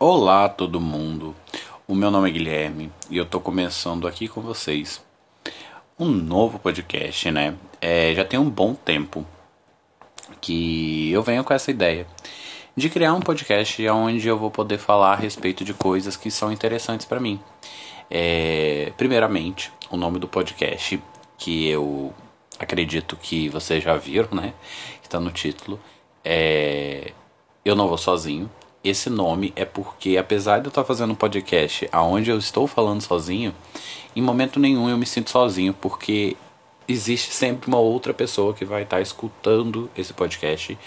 Olá todo mundo, o meu nome é Guilherme e eu tô começando aqui com vocês um novo podcast, né? É, já tem um bom tempo que eu venho com essa ideia de criar um podcast onde eu vou poder falar a respeito de coisas que são interessantes para mim. É, primeiramente, o nome do podcast que eu acredito que vocês já viram, né? Que tá no título. É Eu Não Vou Sozinho esse nome é porque, apesar de eu estar fazendo um podcast aonde eu estou falando sozinho, em momento nenhum eu me sinto sozinho, porque existe sempre uma outra pessoa que vai estar escutando esse podcast.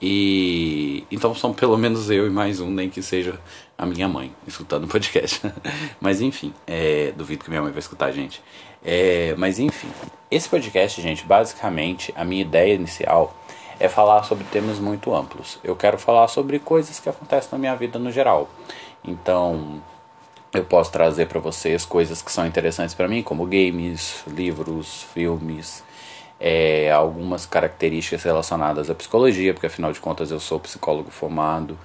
E então são pelo menos eu e mais um, nem que seja a minha mãe escutando o podcast. mas enfim, é, duvido que minha mãe vai escutar gente. É, mas enfim, esse podcast, gente, basicamente a minha ideia inicial é falar sobre temas muito amplos. Eu quero falar sobre coisas que acontecem na minha vida no geral. Então, eu posso trazer para vocês coisas que são interessantes para mim, como games, livros, filmes, é, algumas características relacionadas à psicologia, porque afinal de contas eu sou psicólogo formado.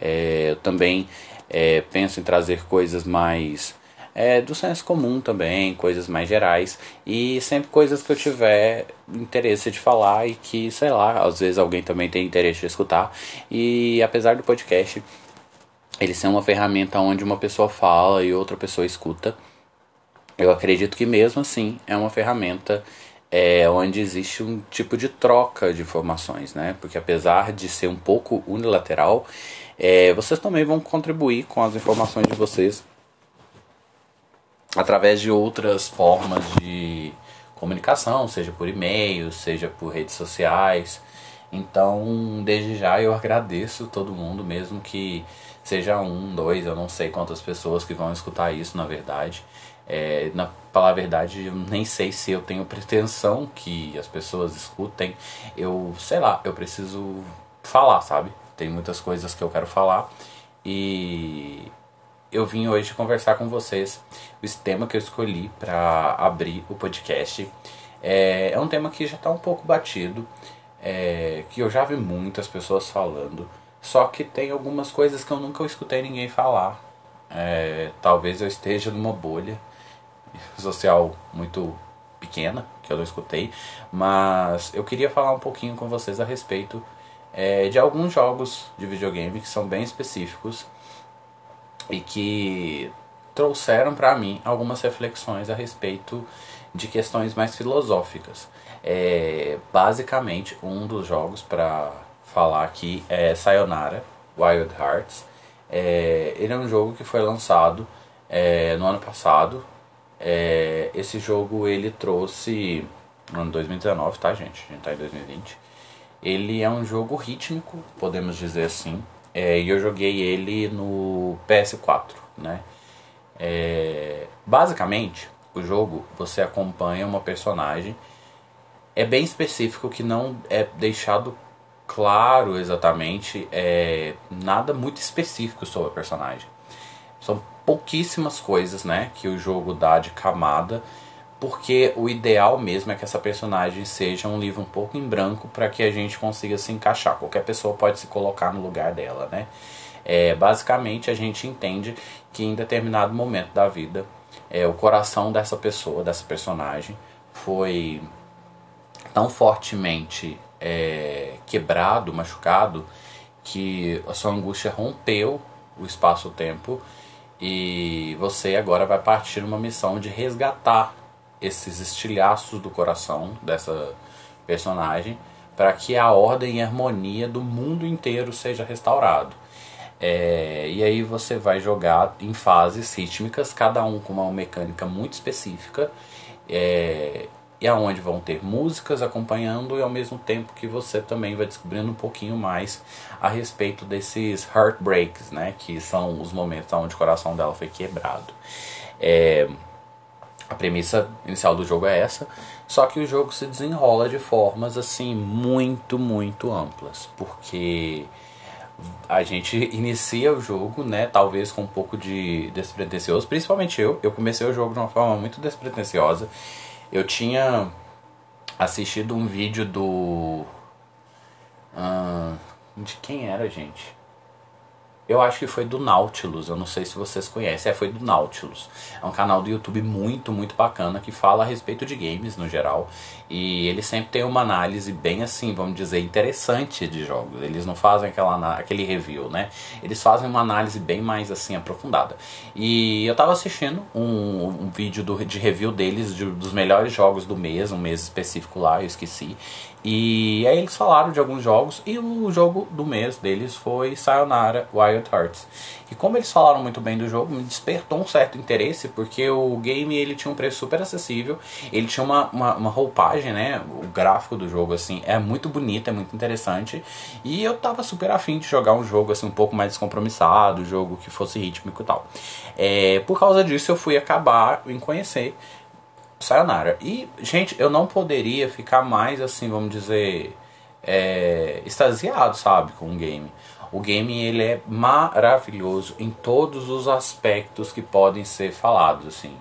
É, eu também é, penso em trazer coisas mais é, do senso comum também, coisas mais gerais e sempre coisas que eu tiver interesse de falar e que, sei lá, às vezes alguém também tem interesse de escutar. E apesar do podcast ele ser uma ferramenta onde uma pessoa fala e outra pessoa escuta, eu acredito que mesmo assim é uma ferramenta é, onde existe um tipo de troca de informações, né? Porque apesar de ser um pouco unilateral, é, vocês também vão contribuir com as informações de vocês através de outras formas de comunicação, seja por e-mail, seja por redes sociais. Então, desde já eu agradeço todo mundo, mesmo que seja um, dois, eu não sei quantas pessoas que vão escutar isso, na verdade. É, na falar a verdade, eu nem sei se eu tenho pretensão que as pessoas escutem. Eu, sei lá, eu preciso falar, sabe? Tem muitas coisas que eu quero falar e eu vim hoje conversar com vocês. O tema que eu escolhi para abrir o podcast é, é, um tema que já está um pouco batido, é, que eu já vi muitas pessoas falando, só que tem algumas coisas que eu nunca escutei ninguém falar. É, talvez eu esteja numa bolha social muito pequena, que eu não escutei, mas eu queria falar um pouquinho com vocês a respeito é, de alguns jogos de videogame que são bem específicos e que trouxeram para mim algumas reflexões a respeito de questões mais filosóficas. É, basicamente, um dos jogos para falar aqui é Sayonara Wild Hearts. É, ele é um jogo que foi lançado é, no ano passado. É, esse jogo ele trouxe no ano 2019, tá gente? A gente tá em 2020. Ele é um jogo rítmico, podemos dizer assim. É, e eu joguei ele no PS4, né? É, basicamente, o jogo você acompanha uma personagem. É bem específico que não é deixado claro exatamente é, nada muito específico sobre a personagem. São pouquíssimas coisas, né, que o jogo dá de camada porque o ideal mesmo é que essa personagem seja um livro um pouco em branco para que a gente consiga se encaixar. Qualquer pessoa pode se colocar no lugar dela, né? É, basicamente a gente entende que em determinado momento da vida é, o coração dessa pessoa, dessa personagem, foi tão fortemente é, quebrado, machucado, que a sua angústia rompeu o espaço-tempo e você agora vai partir numa missão de resgatar esses estilhaços do coração dessa personagem para que a ordem e harmonia do mundo inteiro seja restaurado. É, e aí você vai jogar em fases rítmicas, cada um com uma mecânica muito específica, é, e aonde vão ter músicas acompanhando e ao mesmo tempo que você também vai descobrindo um pouquinho mais a respeito desses heartbreaks, né, que são os momentos onde o coração dela foi quebrado. É, a premissa inicial do jogo é essa, só que o jogo se desenrola de formas assim muito, muito amplas, porque a gente inicia o jogo, né, talvez com um pouco de despretensioso, principalmente eu, eu comecei o jogo de uma forma muito despretensiosa. Eu tinha assistido um vídeo do uh, de quem era, gente? Eu acho que foi do Nautilus, eu não sei se vocês conhecem. É, foi do Nautilus. É um canal do YouTube muito, muito bacana que fala a respeito de games no geral. E ele sempre tem uma análise bem assim, vamos dizer, interessante de jogos. Eles não fazem aquela, aquele review, né? Eles fazem uma análise bem mais assim aprofundada. E eu tava assistindo um, um vídeo do, de review deles, de, dos melhores jogos do mês, um mês específico lá, eu esqueci. E aí eles falaram de alguns jogos e o jogo do mês deles foi Sayonara Wild Hearts. E como eles falaram muito bem do jogo, me despertou um certo interesse, porque o game ele tinha um preço super acessível, ele tinha uma, uma, uma roupagem, né? O gráfico do jogo assim é muito bonito, é muito interessante. E eu tava super afim de jogar um jogo assim um pouco mais descompromissado, um jogo que fosse rítmico e tal. É, por causa disso eu fui acabar em conhecer Sayonara. E, gente, eu não poderia ficar mais assim, vamos dizer, é, extasiado, sabe, com o game. O game ele é maravilhoso em todos os aspectos que podem ser falados, assim.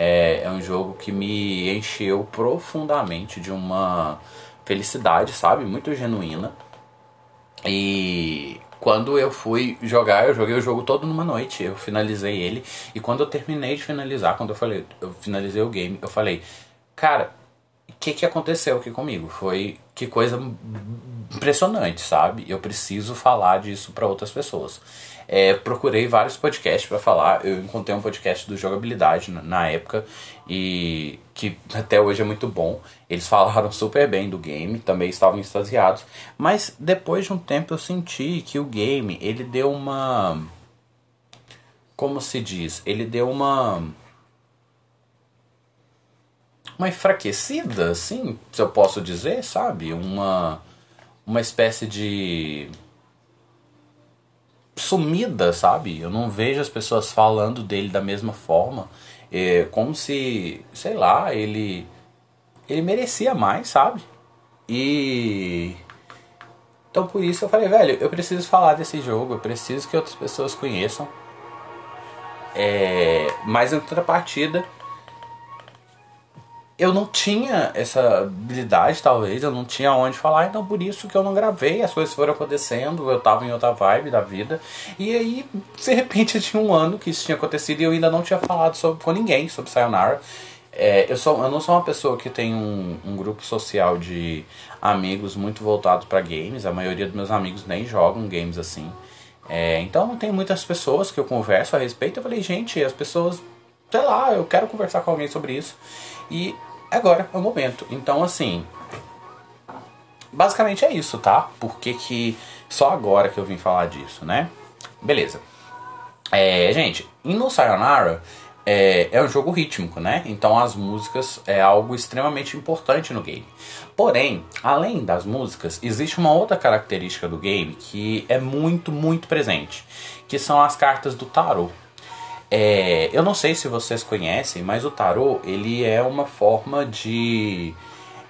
É, é um jogo que me encheu profundamente de uma felicidade, sabe, muito genuína. E quando eu fui jogar, eu joguei o jogo todo numa noite. Eu finalizei ele. E quando eu terminei de finalizar, quando eu falei, eu finalizei o game, eu falei, cara, o que, que aconteceu aqui comigo? Foi que coisa impressionante, sabe? Eu preciso falar disso para outras pessoas. É, procurei vários podcasts para falar. Eu encontrei um podcast do Jogabilidade na, na época e que até hoje é muito bom. Eles falaram super bem do game, também estavam extasiados. Mas depois de um tempo eu senti que o game ele deu uma. Como se diz? Ele deu uma. Uma enfraquecida, assim, se eu posso dizer, sabe? Uma. Uma espécie de sumida, sabe? Eu não vejo as pessoas falando dele da mesma forma. É como se, sei lá, ele ele merecia mais, sabe? E então por isso eu falei, velho, eu preciso falar desse jogo, eu preciso que outras pessoas conheçam. É, mas em contrapartida, eu não tinha essa habilidade, talvez, eu não tinha onde falar, então por isso que eu não gravei, as coisas foram acontecendo, eu tava em outra vibe da vida, e aí, de repente, tinha um ano que isso tinha acontecido e eu ainda não tinha falado sobre, com ninguém sobre Sayonara. É, eu, sou, eu não sou uma pessoa que tem um, um grupo social de amigos muito voltados para games, a maioria dos meus amigos nem jogam games assim. É, então não tem muitas pessoas que eu converso a respeito. Eu falei, gente, as pessoas, sei lá, eu quero conversar com alguém sobre isso. E agora é o momento. Então, assim. Basicamente é isso, tá? Porque que só agora que eu vim falar disso, né? Beleza. É, gente, no Sayonara é, é um jogo rítmico, né? Então as músicas é algo extremamente importante no game. Porém, além das músicas, existe uma outra característica do game que é muito, muito presente, que são as cartas do tarot. É, eu não sei se vocês conhecem, mas o tarô ele é uma forma de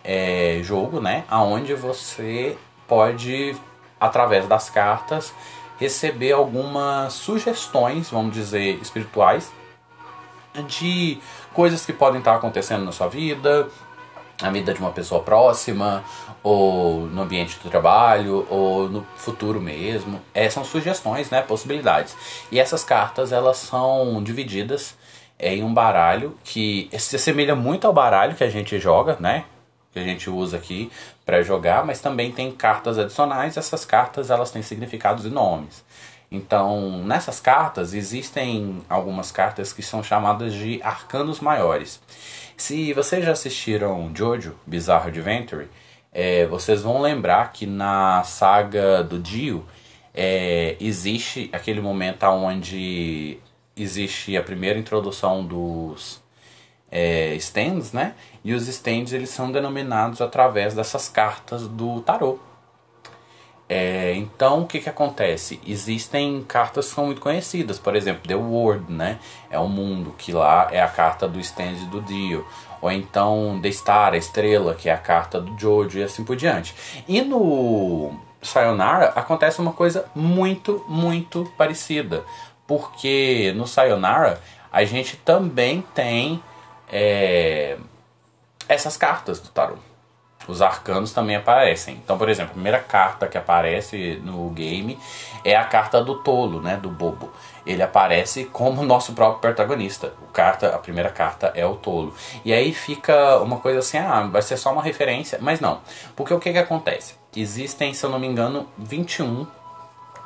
é, jogo, né? Aonde você pode, através das cartas, receber algumas sugestões, vamos dizer, espirituais de coisas que podem estar acontecendo na sua vida, na vida de uma pessoa próxima, ou no ambiente do trabalho, ou no futuro mesmo. É, são sugestões, né, possibilidades. E essas cartas elas são divididas em um baralho que se assemelha muito ao baralho que a gente joga, né? Que a gente usa aqui para jogar, mas também tem cartas adicionais. Essas cartas elas têm significados e nomes. Então, nessas cartas existem algumas cartas que são chamadas de arcanos maiores. Se vocês já assistiram Jojo Bizarre Adventure, é, vocês vão lembrar que na saga do Dio é, existe aquele momento onde existe a primeira introdução dos é, stands, né? E os stands eles são denominados através dessas cartas do tarot. É, então, o que, que acontece? Existem cartas que são muito conhecidas, por exemplo, The World, né? É o mundo, que lá é a carta do stand do Dio. Ou então The Star, a estrela, que é a carta do Jojo e assim por diante. E no Sayonara acontece uma coisa muito, muito parecida. Porque no Sayonara a gente também tem é, essas cartas do tarot. Os arcanos também aparecem. Então, por exemplo, a primeira carta que aparece no game é a carta do tolo, né, do bobo. Ele aparece como nosso próprio protagonista. O carta, a primeira carta é o tolo. E aí fica uma coisa assim, ah, vai ser só uma referência, mas não. Porque o que que acontece? Existem, se eu não me engano, 21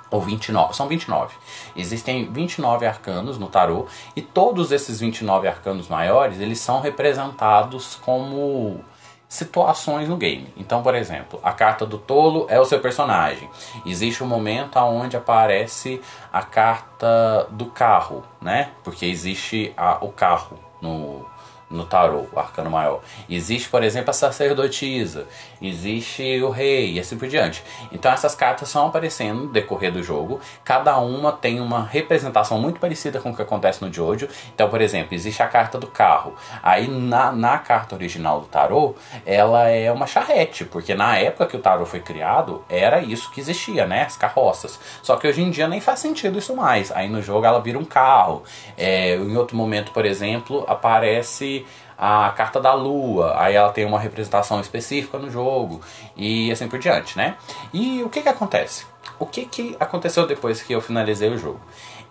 ou 29, são 29. Existem 29 arcanos no tarô e todos esses 29 arcanos maiores, eles são representados como situações no game. Então, por exemplo, a carta do tolo é o seu personagem. Existe um momento onde aparece a carta do carro, né? Porque existe a, o carro no, no tarô, o arcano maior. Existe, por exemplo, a sacerdotisa, existe o rei e assim por diante. Então essas cartas são aparecendo no decorrer do jogo, cada uma tem uma representação muito parecida com o que acontece no Jojo. Então, por exemplo, existe a carta do carro. Aí na, na carta original do tarô, ela é uma charrete, porque na época que o tarô foi criado, era isso que existia, né? As carroças. Só que hoje em dia nem faz sentido isso mais. Aí no jogo ela vira um carro. É, em outro momento, por exemplo, aparece a carta da lua, aí ela tem uma representação específica no jogo e assim por diante, né? E o que que acontece? O que que aconteceu depois que eu finalizei o jogo?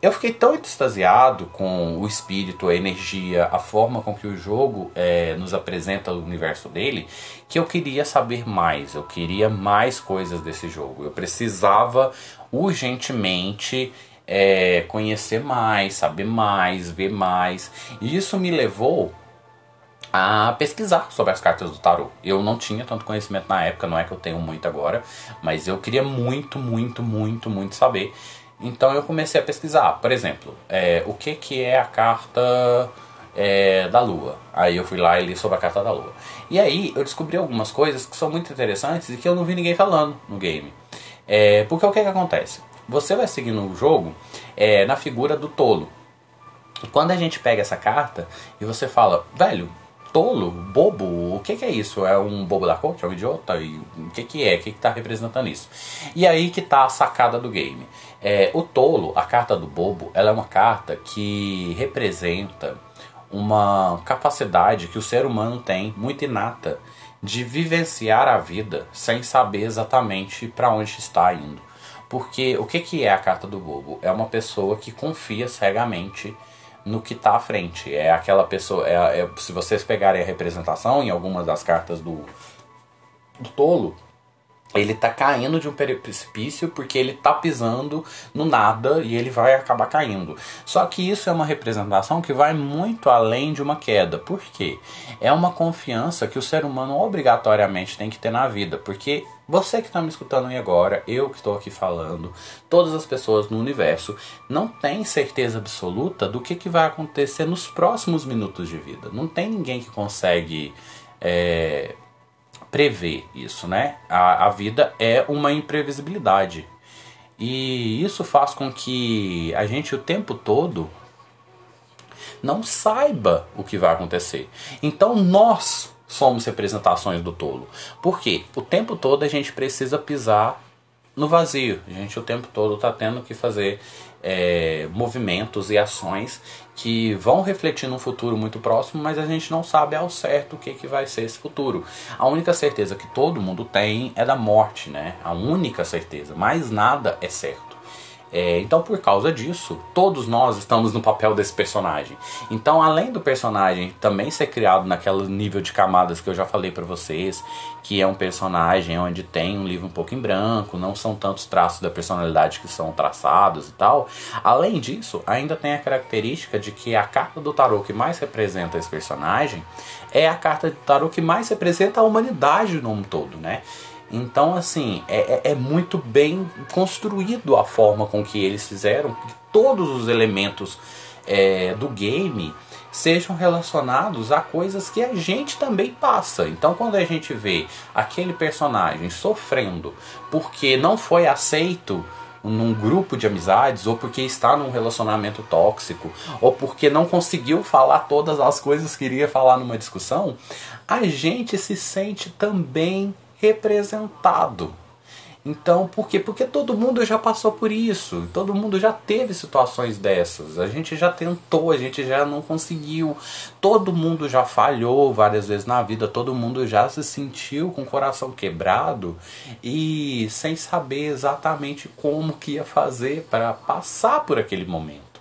Eu fiquei tão extasiado com o espírito, a energia, a forma com que o jogo é, nos apresenta o universo dele, que eu queria saber mais, eu queria mais coisas desse jogo. Eu precisava urgentemente é, conhecer mais, saber mais, ver mais. E isso me levou a pesquisar sobre as cartas do tarô. Eu não tinha tanto conhecimento na época, não é que eu tenho muito agora, mas eu queria muito, muito, muito, muito saber. Então eu comecei a pesquisar, por exemplo, é, o que, que é a carta é, da Lua. Aí eu fui lá e li sobre a carta da Lua. E aí eu descobri algumas coisas que são muito interessantes e que eu não vi ninguém falando no game. É, porque o que, que acontece? Você vai seguindo o jogo é, na figura do tolo. E quando a gente pega essa carta e você fala, velho, tolo, bobo, o que, que, é isso? É um bobo da corte? É um idiota? E o que, que é? O que está representando isso? E aí que está a sacada do game. É, o tolo, a carta do bobo, ela é uma carta que representa uma capacidade que o ser humano tem, muito inata, de vivenciar a vida sem saber exatamente para onde está indo. Porque o que, que é a carta do bobo? É uma pessoa que confia cegamente no que está à frente. É aquela pessoa. É, é, se vocês pegarem a representação em algumas das cartas do, do tolo, ele tá caindo de um precipício porque ele tá pisando no nada e ele vai acabar caindo. Só que isso é uma representação que vai muito além de uma queda. Por quê? É uma confiança que o ser humano obrigatoriamente tem que ter na vida, porque você que está me escutando aí agora, eu que estou aqui falando, todas as pessoas no universo não tem certeza absoluta do que, que vai acontecer nos próximos minutos de vida. Não tem ninguém que consegue é, prever isso, né? A, a vida é uma imprevisibilidade. E isso faz com que a gente o tempo todo não saiba o que vai acontecer. Então nós somos representações do tolo. Porque o tempo todo a gente precisa pisar no vazio. A gente o tempo todo está tendo que fazer é, movimentos e ações que vão refletir num futuro muito próximo, mas a gente não sabe ao certo o que, que vai ser esse futuro. A única certeza que todo mundo tem é da morte, né? A única certeza. Mais nada é certo. É, então, por causa disso, todos nós estamos no papel desse personagem. Então, além do personagem também ser criado naquele nível de camadas que eu já falei para vocês, que é um personagem onde tem um livro um pouco em branco, não são tantos traços da personalidade que são traçados e tal. Além disso, ainda tem a característica de que a carta do tarô que mais representa esse personagem é a carta do tarô que mais representa a humanidade no todo, né? Então, assim, é, é, é muito bem construído a forma com que eles fizeram que todos os elementos é, do game sejam relacionados a coisas que a gente também passa. Então, quando a gente vê aquele personagem sofrendo porque não foi aceito num grupo de amizades, ou porque está num relacionamento tóxico, ou porque não conseguiu falar todas as coisas que queria falar numa discussão, a gente se sente também representado. Então, por quê? Porque todo mundo já passou por isso, todo mundo já teve situações dessas. A gente já tentou, a gente já não conseguiu. Todo mundo já falhou várias vezes na vida, todo mundo já se sentiu com o coração quebrado e sem saber exatamente como que ia fazer para passar por aquele momento.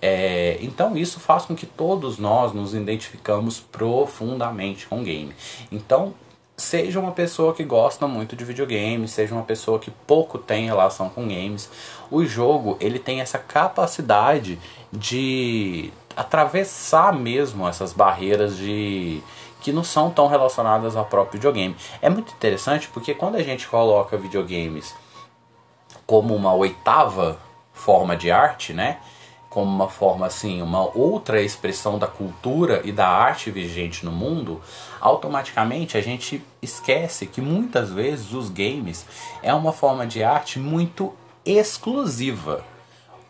É, então isso faz com que todos nós nos identificamos profundamente com o game. Então seja uma pessoa que gosta muito de videogames, seja uma pessoa que pouco tem relação com games, o jogo ele tem essa capacidade de atravessar mesmo essas barreiras de que não são tão relacionadas ao próprio videogame. É muito interessante porque quando a gente coloca videogames como uma oitava forma de arte, né? como uma forma assim, uma outra expressão da cultura e da arte vigente no mundo, automaticamente a gente esquece que muitas vezes os games é uma forma de arte muito exclusiva.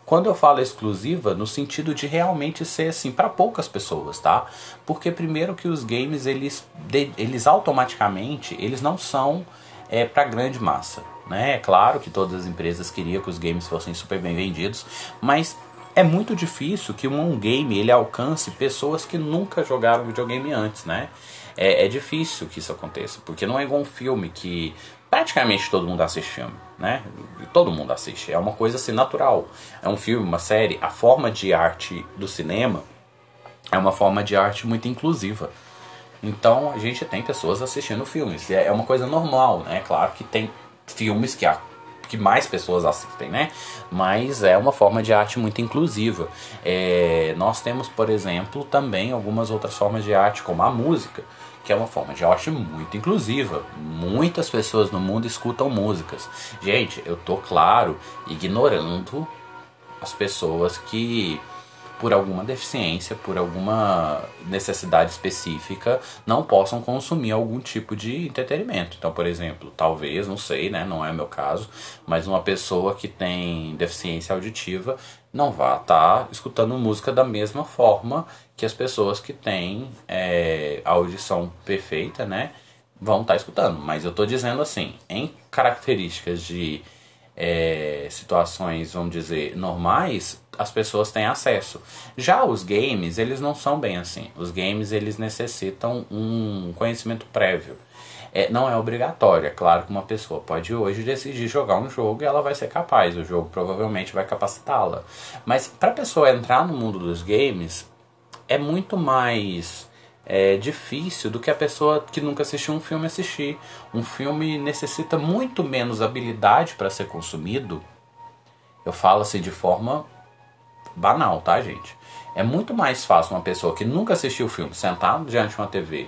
Quando eu falo exclusiva, no sentido de realmente ser assim para poucas pessoas, tá? Porque primeiro que os games eles, eles automaticamente eles não são é, para grande massa, né? É claro que todas as empresas queriam que os games fossem super bem vendidos, mas é muito difícil que um game ele alcance pessoas que nunca jogaram videogame antes, né? É, é difícil que isso aconteça, porque não é igual um filme que praticamente todo mundo assiste filme, né? Todo mundo assiste, é uma coisa assim natural. É um filme, uma série, a forma de arte do cinema é uma forma de arte muito inclusiva. Então a gente tem pessoas assistindo filmes, é uma coisa normal, né? Claro que tem filmes que a que mais pessoas assistem, né? Mas é uma forma de arte muito inclusiva. É, nós temos, por exemplo, também algumas outras formas de arte, como a música, que é uma forma de arte muito inclusiva. Muitas pessoas no mundo escutam músicas. Gente, eu tô claro ignorando as pessoas que por alguma deficiência, por alguma necessidade específica, não possam consumir algum tipo de entretenimento. Então, por exemplo, talvez, não sei, né, não é meu caso, mas uma pessoa que tem deficiência auditiva não vá estar tá escutando música da mesma forma que as pessoas que têm é, a audição perfeita, né, vão estar tá escutando. Mas eu estou dizendo assim, em características de é, situações, vamos dizer, normais, as pessoas têm acesso. Já os games, eles não são bem assim. Os games, eles necessitam um conhecimento prévio. É, não é obrigatório, é claro que uma pessoa pode hoje decidir jogar um jogo e ela vai ser capaz, o jogo provavelmente vai capacitá-la. Mas para a pessoa entrar no mundo dos games, é muito mais é, difícil do que a pessoa que nunca assistiu um filme assistir. Um filme necessita muito menos habilidade para ser consumido. Eu falo assim de forma banal, tá, gente? É muito mais fácil uma pessoa que nunca assistiu o filme sentar diante de uma TV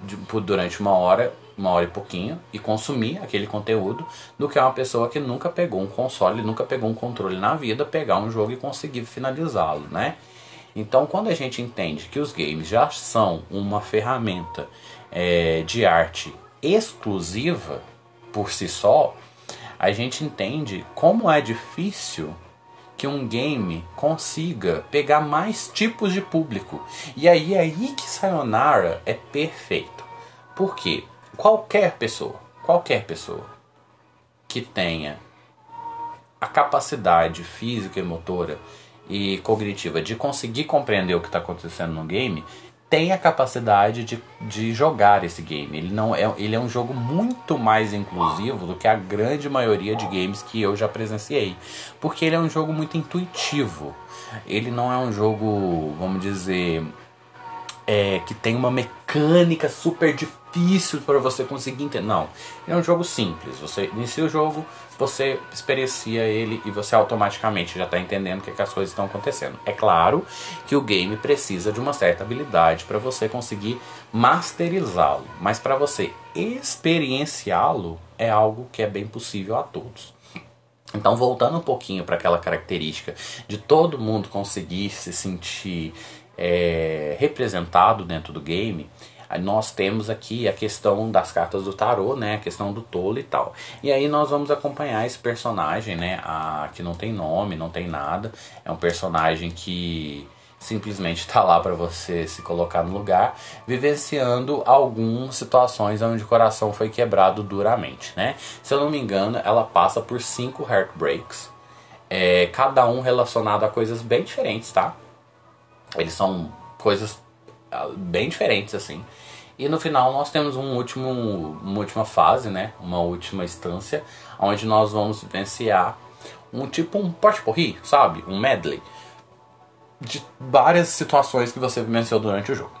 de, por, durante uma hora, uma hora e pouquinho e consumir aquele conteúdo do que uma pessoa que nunca pegou um console, nunca pegou um controle na vida, pegar um jogo e conseguir finalizá-lo, né? Então, quando a gente entende que os games já são uma ferramenta é, de arte exclusiva por si só, a gente entende como é difícil que um game consiga pegar mais tipos de público. E aí é aí que Sayonara é perfeito. Porque qualquer pessoa, qualquer pessoa que tenha a capacidade física e motora e cognitiva de conseguir compreender o que está acontecendo no game, tem a capacidade de, de jogar esse game. Ele, não é, ele é um jogo muito mais inclusivo do que a grande maioria de games que eu já presenciei. Porque ele é um jogo muito intuitivo. Ele não é um jogo, vamos dizer, é, que tem uma mecânica super difícil para você conseguir entender. Não, é um jogo simples. Você inicia o jogo, você experiencia ele e você automaticamente já está entendendo o que, é que as coisas estão acontecendo. É claro que o game precisa de uma certa habilidade para você conseguir masterizá-lo, mas para você experienciá-lo é algo que é bem possível a todos. Então, voltando um pouquinho para aquela característica de todo mundo conseguir se sentir é, representado dentro do game, nós temos aqui a questão das cartas do tarô, né, a questão do tolo e tal. E aí nós vamos acompanhar esse personagem, né, a, que não tem nome, não tem nada, é um personagem que simplesmente está lá para você se colocar no lugar, vivenciando algumas situações onde o coração foi quebrado duramente, né? Se eu não me engano, ela passa por cinco heartbreaks, é, cada um relacionado a coisas bem diferentes, tá? Eles são coisas ah, bem diferentes assim. E no final nós temos um último, uma última fase, né? Uma última instância, onde nós vamos vivenciar um tipo um porte sabe? Um medley de várias situações que você vivenciou durante o jogo.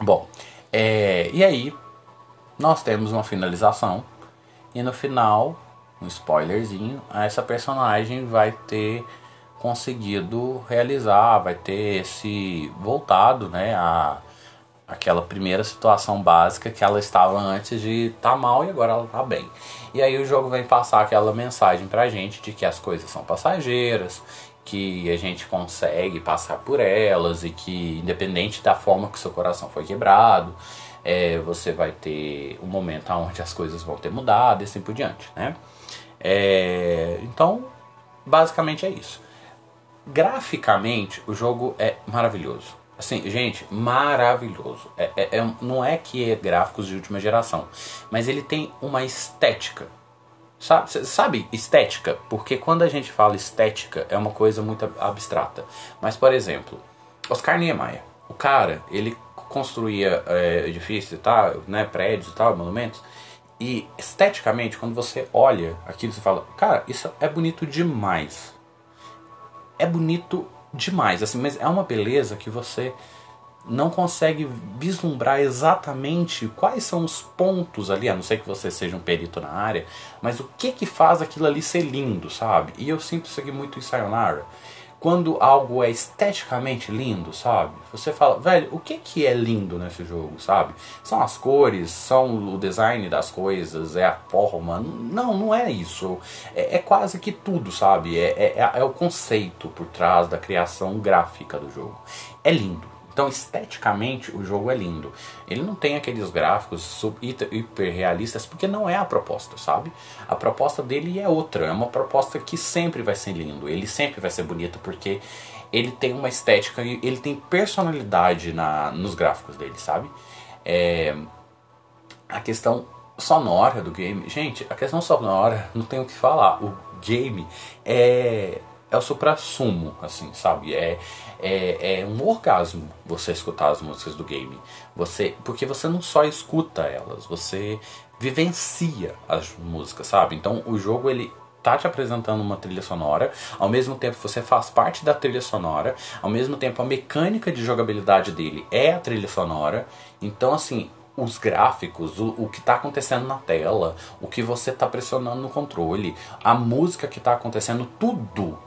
Bom, é, e aí nós temos uma finalização e no final, um spoilerzinho, essa personagem vai ter conseguido realizar, vai ter se voltado, né, a aquela primeira situação básica que ela estava antes de estar tá mal e agora ela está bem. E aí o jogo vem passar aquela mensagem pra gente de que as coisas são passageiras, que a gente consegue passar por elas e que independente da forma que seu coração foi quebrado, é, você vai ter um momento onde as coisas vão ter mudado e assim por diante, né? É, então, basicamente é isso. Graficamente, o jogo é maravilhoso. Assim, gente, maravilhoso. É, é, é, não é que é gráficos de última geração, mas ele tem uma estética Sabe, sabe, estética? Porque quando a gente fala estética é uma coisa muito abstrata. Mas, por exemplo, Oscar Niemeyer, o cara, ele construía é, edifícios e tal, né, prédios e tal, monumentos. E esteticamente, quando você olha aquilo, você fala, cara, isso é bonito demais. É bonito demais, assim, mas é uma beleza que você não consegue vislumbrar exatamente quais são os pontos ali, a não ser que você seja um perito na área, mas o que que faz aquilo ali ser lindo, sabe? E eu sinto isso aqui muito em Sayonara. Quando algo é esteticamente lindo, sabe? Você fala, velho, o que que é lindo nesse jogo, sabe? São as cores, são o design das coisas, é a forma. Não, não é isso. É, é quase que tudo, sabe? É, é, é o conceito por trás da criação gráfica do jogo. É lindo então, esteticamente, o jogo é lindo. Ele não tem aqueles gráficos hiper realistas, porque não é a proposta, sabe? A proposta dele é outra. É uma proposta que sempre vai ser lindo. Ele sempre vai ser bonito, porque ele tem uma estética e ele tem personalidade na, nos gráficos dele, sabe? É, a questão sonora do game. Gente, a questão sonora, não tenho o que falar. O game é é o supra-sumo, assim, sabe? É, é, é um orgasmo você escutar as músicas do game. Você, porque você não só escuta elas, você vivencia as músicas, sabe? Então o jogo ele tá te apresentando uma trilha sonora, ao mesmo tempo você faz parte da trilha sonora, ao mesmo tempo a mecânica de jogabilidade dele é a trilha sonora. Então assim, os gráficos, o, o que está acontecendo na tela, o que você está pressionando no controle, a música que está acontecendo, tudo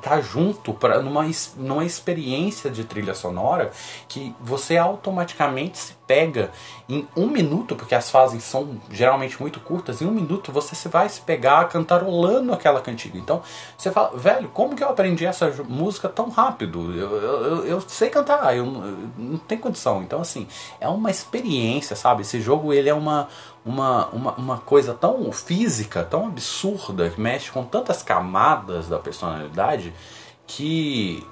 tá junto para numa, numa experiência de trilha sonora que você automaticamente se pega em um minuto, porque as fases são geralmente muito curtas, em um minuto você se vai se pegar cantarolando aquela cantiga. Então você fala, velho, como que eu aprendi essa música tão rápido? Eu, eu, eu sei cantar, eu, eu não tenho condição. Então, assim, é uma experiência, sabe? Esse jogo ele é uma, uma, uma, uma coisa tão física, tão absurda, que mexe com tantas camadas da personalidade que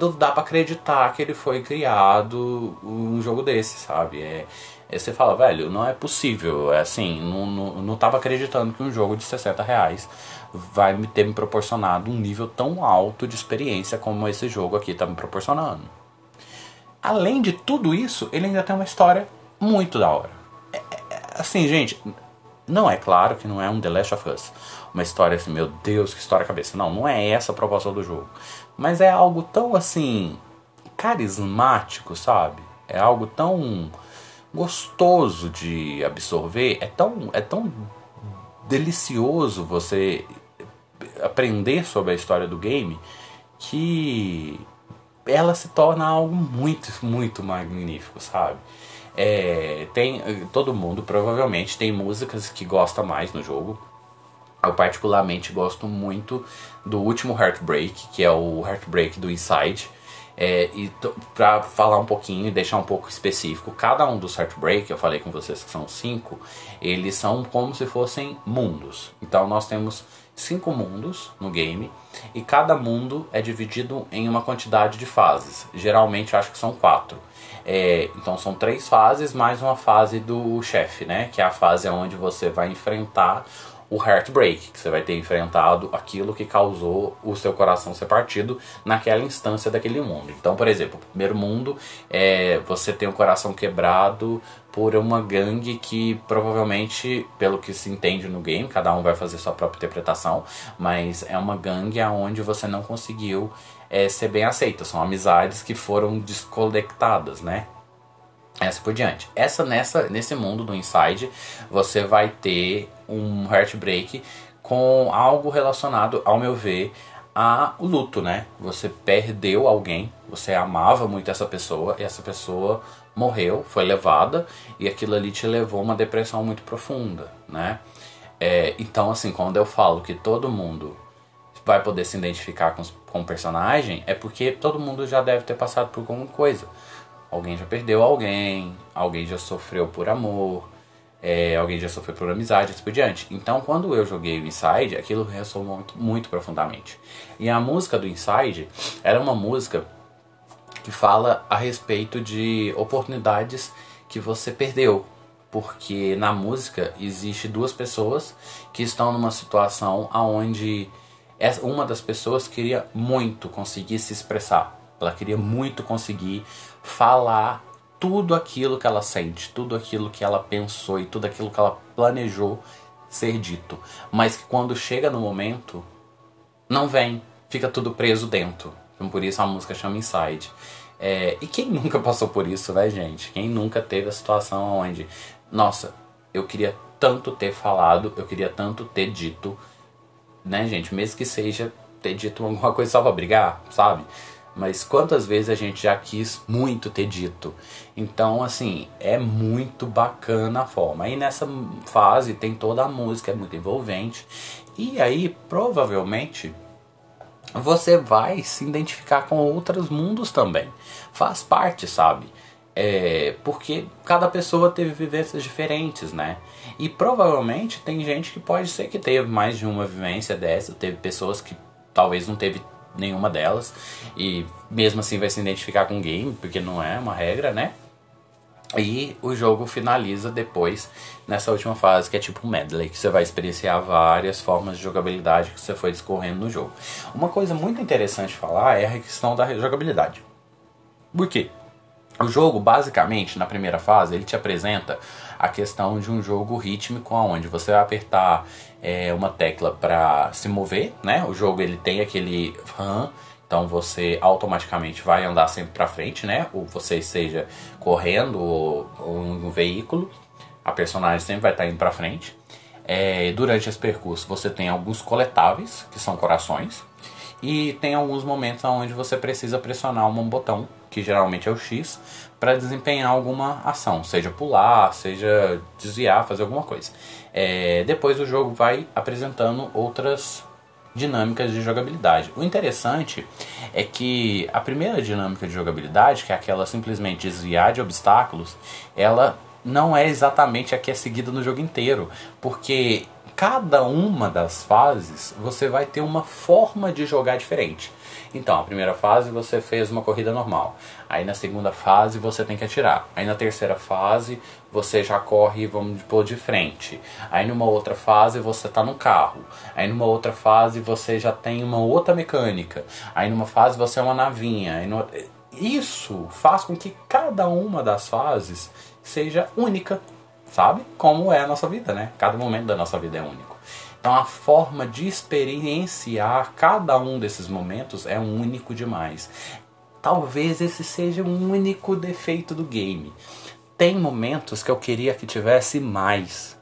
não dá para acreditar que ele foi criado um jogo desse, sabe? É, é, você fala, velho, não é possível, é assim, não, não, não tava acreditando que um jogo de 60 reais vai me ter me proporcionado um nível tão alto de experiência como esse jogo aqui tá me proporcionando. Além de tudo isso, ele ainda tem uma história muito da hora assim, gente, não é claro que não é um The Last of Us. Uma história assim, meu Deus, que história cabeça. Não, não é essa a proposta do jogo. Mas é algo tão assim carismático, sabe? É algo tão gostoso de absorver, é tão é tão delicioso você aprender sobre a história do game que ela se torna algo muito, muito magnífico, sabe? É, tem todo mundo provavelmente tem músicas que gosta mais no jogo. Eu particularmente gosto muito do último Heartbreak, que é o Heartbreak do Inside. É, e para falar um pouquinho e deixar um pouco específico, cada um dos Heartbreak, eu falei com vocês que são cinco, eles são como se fossem mundos. Então nós temos cinco mundos no game e cada mundo é dividido em uma quantidade de fases. Geralmente acho que são quatro. É, então são três fases mais uma fase do chefe, né? Que é a fase onde você vai enfrentar o Heartbreak, que você vai ter enfrentado aquilo que causou o seu coração ser partido naquela instância daquele mundo. Então, por exemplo, o primeiro mundo é você tem o coração quebrado por uma gangue que provavelmente, pelo que se entende no game, cada um vai fazer sua própria interpretação, mas é uma gangue aonde você não conseguiu é, ser bem aceita. São amizades que foram desconectadas, né? Essa por diante. Essa nessa nesse mundo do Inside, você vai ter um heartbreak com algo relacionado, ao meu ver, a o luto, né? Você perdeu alguém, você amava muito essa pessoa e essa pessoa morreu, foi levada e aquilo ali te levou a uma depressão muito profunda, né? É, então, assim, quando eu falo que todo mundo vai poder se identificar com, com o personagem, é porque todo mundo já deve ter passado por alguma coisa. Alguém já perdeu alguém, alguém já sofreu por amor, é, alguém já sofreu por amizade, assim por diante. Então, quando eu joguei o Inside, aquilo ressoou muito, muito profundamente. E a música do Inside era uma música que fala a respeito de oportunidades que você perdeu. Porque na música existe duas pessoas que estão numa situação aonde uma das pessoas queria muito conseguir se expressar. Ela queria muito conseguir falar tudo aquilo que ela sente, tudo aquilo que ela pensou e tudo aquilo que ela planejou ser dito, mas que quando chega no momento não vem, fica tudo preso dentro. Então por isso a música chama Inside. É, e quem nunca passou por isso, né, gente? Quem nunca teve a situação onde, nossa, eu queria tanto ter falado, eu queria tanto ter dito, né, gente? Mesmo que seja ter dito alguma coisa só pra brigar, sabe? Mas quantas vezes a gente já quis muito ter dito? Então, assim, é muito bacana a forma. Aí nessa fase tem toda a música, é muito envolvente. E aí, provavelmente, você vai se identificar com outros mundos também. Faz parte, sabe? É, porque cada pessoa teve vivências diferentes, né? E provavelmente tem gente que pode ser que teve mais de uma vivência dessa, teve pessoas que talvez não teve nenhuma delas. E mesmo assim vai se identificar com o game, porque não é uma regra, né? E o jogo finaliza depois nessa última fase, que é tipo um medley, que você vai experienciar várias formas de jogabilidade que você foi discorrendo no jogo. Uma coisa muito interessante falar é a questão da jogabilidade. Por quê? O jogo, basicamente, na primeira fase, ele te apresenta a questão de um jogo rítmico onde você vai apertar é, uma tecla para se mover, né? O jogo ele tem aquele RAM, então você automaticamente vai andar sempre para frente, né? Ou você seja correndo ou, ou um veículo, a personagem sempre vai estar tá indo para frente. É, durante esse percurso você tem alguns coletáveis, que são corações, e tem alguns momentos onde você precisa pressionar um botão, que geralmente é o X, para desempenhar alguma ação, seja pular, seja desviar, fazer alguma coisa. É, depois o jogo vai apresentando outras dinâmicas de jogabilidade. O interessante é que a primeira dinâmica de jogabilidade, que é aquela simplesmente desviar de obstáculos, ela não é exatamente a que é seguida no jogo inteiro, porque cada uma das fases você vai ter uma forma de jogar diferente. Então, a primeira fase você fez uma corrida normal. Aí na segunda fase você tem que atirar. Aí na terceira fase você já corre, vamos pôr de frente. Aí numa outra fase você está no carro. Aí numa outra fase você já tem uma outra mecânica. Aí numa fase você é uma navinha. Numa... Isso faz com que cada uma das fases seja única sabe? Como é a nossa vida, né? Cada momento da nossa vida é único. Então a forma de experienciar cada um desses momentos é único demais. Talvez esse seja um único defeito do game. Tem momentos que eu queria que tivesse mais.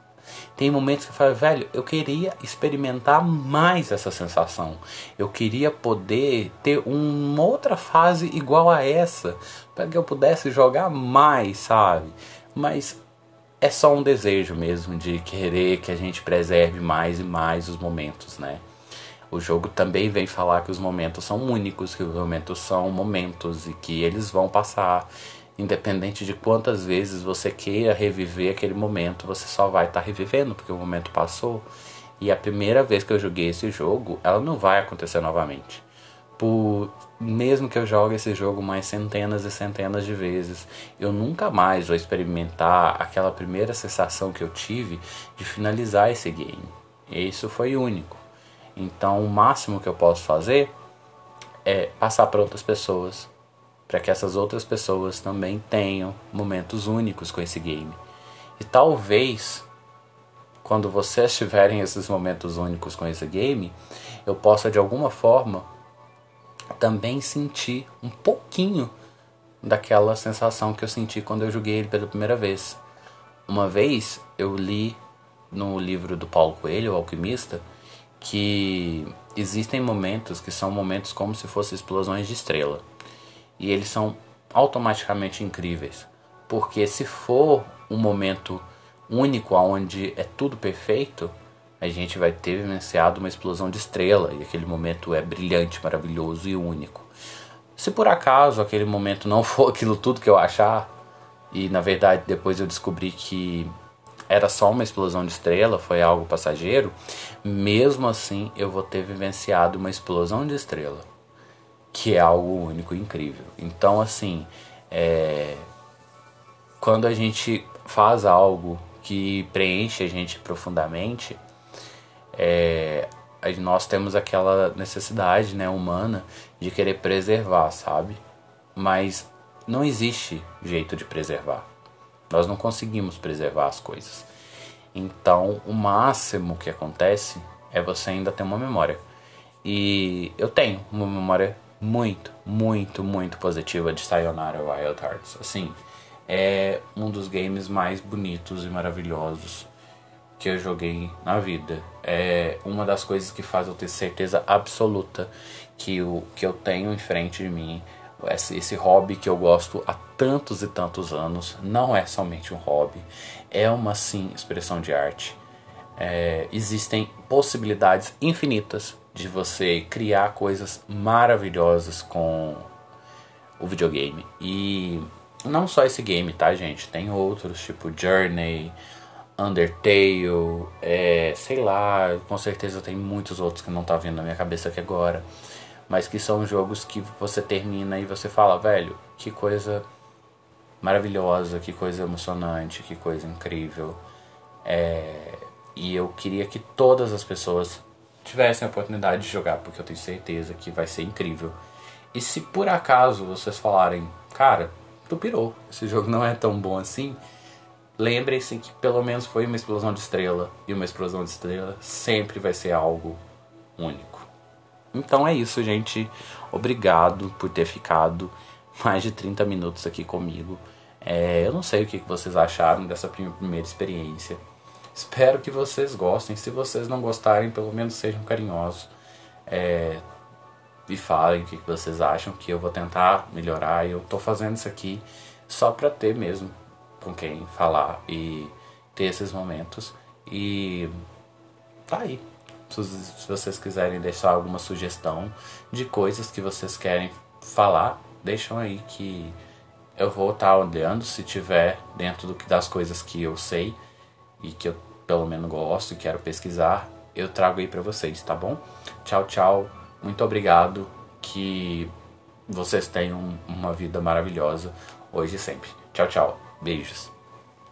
Tem momentos que eu falo, velho, eu queria experimentar mais essa sensação. Eu queria poder ter uma outra fase igual a essa, para que eu pudesse jogar mais, sabe? Mas é só um desejo mesmo de querer que a gente preserve mais e mais os momentos, né? O jogo também vem falar que os momentos são únicos, que os momentos são momentos e que eles vão passar. Independente de quantas vezes você queira reviver aquele momento, você só vai estar tá revivendo porque o momento passou. E a primeira vez que eu joguei esse jogo, ela não vai acontecer novamente. Por mesmo que eu jogue esse jogo mais centenas e centenas de vezes, eu nunca mais vou experimentar aquela primeira sensação que eu tive de finalizar esse game. E isso foi único. Então, o máximo que eu posso fazer é passar para outras pessoas, para que essas outras pessoas também tenham momentos únicos com esse game. E talvez quando vocês tiverem esses momentos únicos com esse game, eu possa de alguma forma também sentir um pouquinho daquela sensação que eu senti quando eu joguei ele pela primeira vez. Uma vez eu li no livro do Paulo Coelho, o Alquimista, que existem momentos que são momentos como se fossem explosões de estrela. E eles são automaticamente incríveis. Porque se for um momento único onde é tudo perfeito, a gente vai ter vivenciado uma explosão de estrela e aquele momento é brilhante, maravilhoso e único. Se por acaso aquele momento não for aquilo tudo que eu achar, e na verdade depois eu descobri que era só uma explosão de estrela, foi algo passageiro, mesmo assim eu vou ter vivenciado uma explosão de estrela, que é algo único e incrível. Então, assim, é... quando a gente faz algo que preenche a gente profundamente, é... nós temos aquela necessidade né, humana de querer preservar, sabe? Mas não existe jeito de preservar. Nós não conseguimos preservar as coisas. Então, o máximo que acontece é você ainda ter uma memória. E eu tenho uma memória muito, muito, muito positiva de Sayonara Wild Hearts. Assim, é um dos games mais bonitos e maravilhosos que eu joguei na vida. É uma das coisas que faz eu ter certeza absoluta que o que eu tenho em frente de mim esse, esse hobby que eu gosto há tantos e tantos anos não é somente um hobby, é uma sim expressão de arte. É, existem possibilidades infinitas de você criar coisas maravilhosas com o videogame. E não só esse game, tá, gente? Tem outros, tipo Journey, Undertale, é, sei lá, com certeza tem muitos outros que não tá vindo na minha cabeça aqui agora mas que são jogos que você termina e você fala, velho, que coisa maravilhosa, que coisa emocionante, que coisa incrível. É... E eu queria que todas as pessoas tivessem a oportunidade de jogar, porque eu tenho certeza que vai ser incrível. E se por acaso vocês falarem, cara, tu pirou, esse jogo não é tão bom assim, lembrem-se que pelo menos foi uma explosão de estrela, e uma explosão de estrela sempre vai ser algo único. Então é isso, gente. Obrigado por ter ficado mais de 30 minutos aqui comigo. É, eu não sei o que vocês acharam dessa primeira experiência. Espero que vocês gostem. Se vocês não gostarem, pelo menos sejam carinhosos. É, e falem o que vocês acham, que eu vou tentar melhorar. Eu tô fazendo isso aqui só pra ter mesmo com quem falar e ter esses momentos. E tá aí se vocês quiserem deixar alguma sugestão de coisas que vocês querem falar, deixam aí que eu vou estar olhando se tiver dentro do, das coisas que eu sei e que eu pelo menos gosto e quero pesquisar, eu trago aí para vocês, tá bom? Tchau, tchau. Muito obrigado. Que vocês tenham uma vida maravilhosa hoje e sempre. Tchau, tchau. Beijos.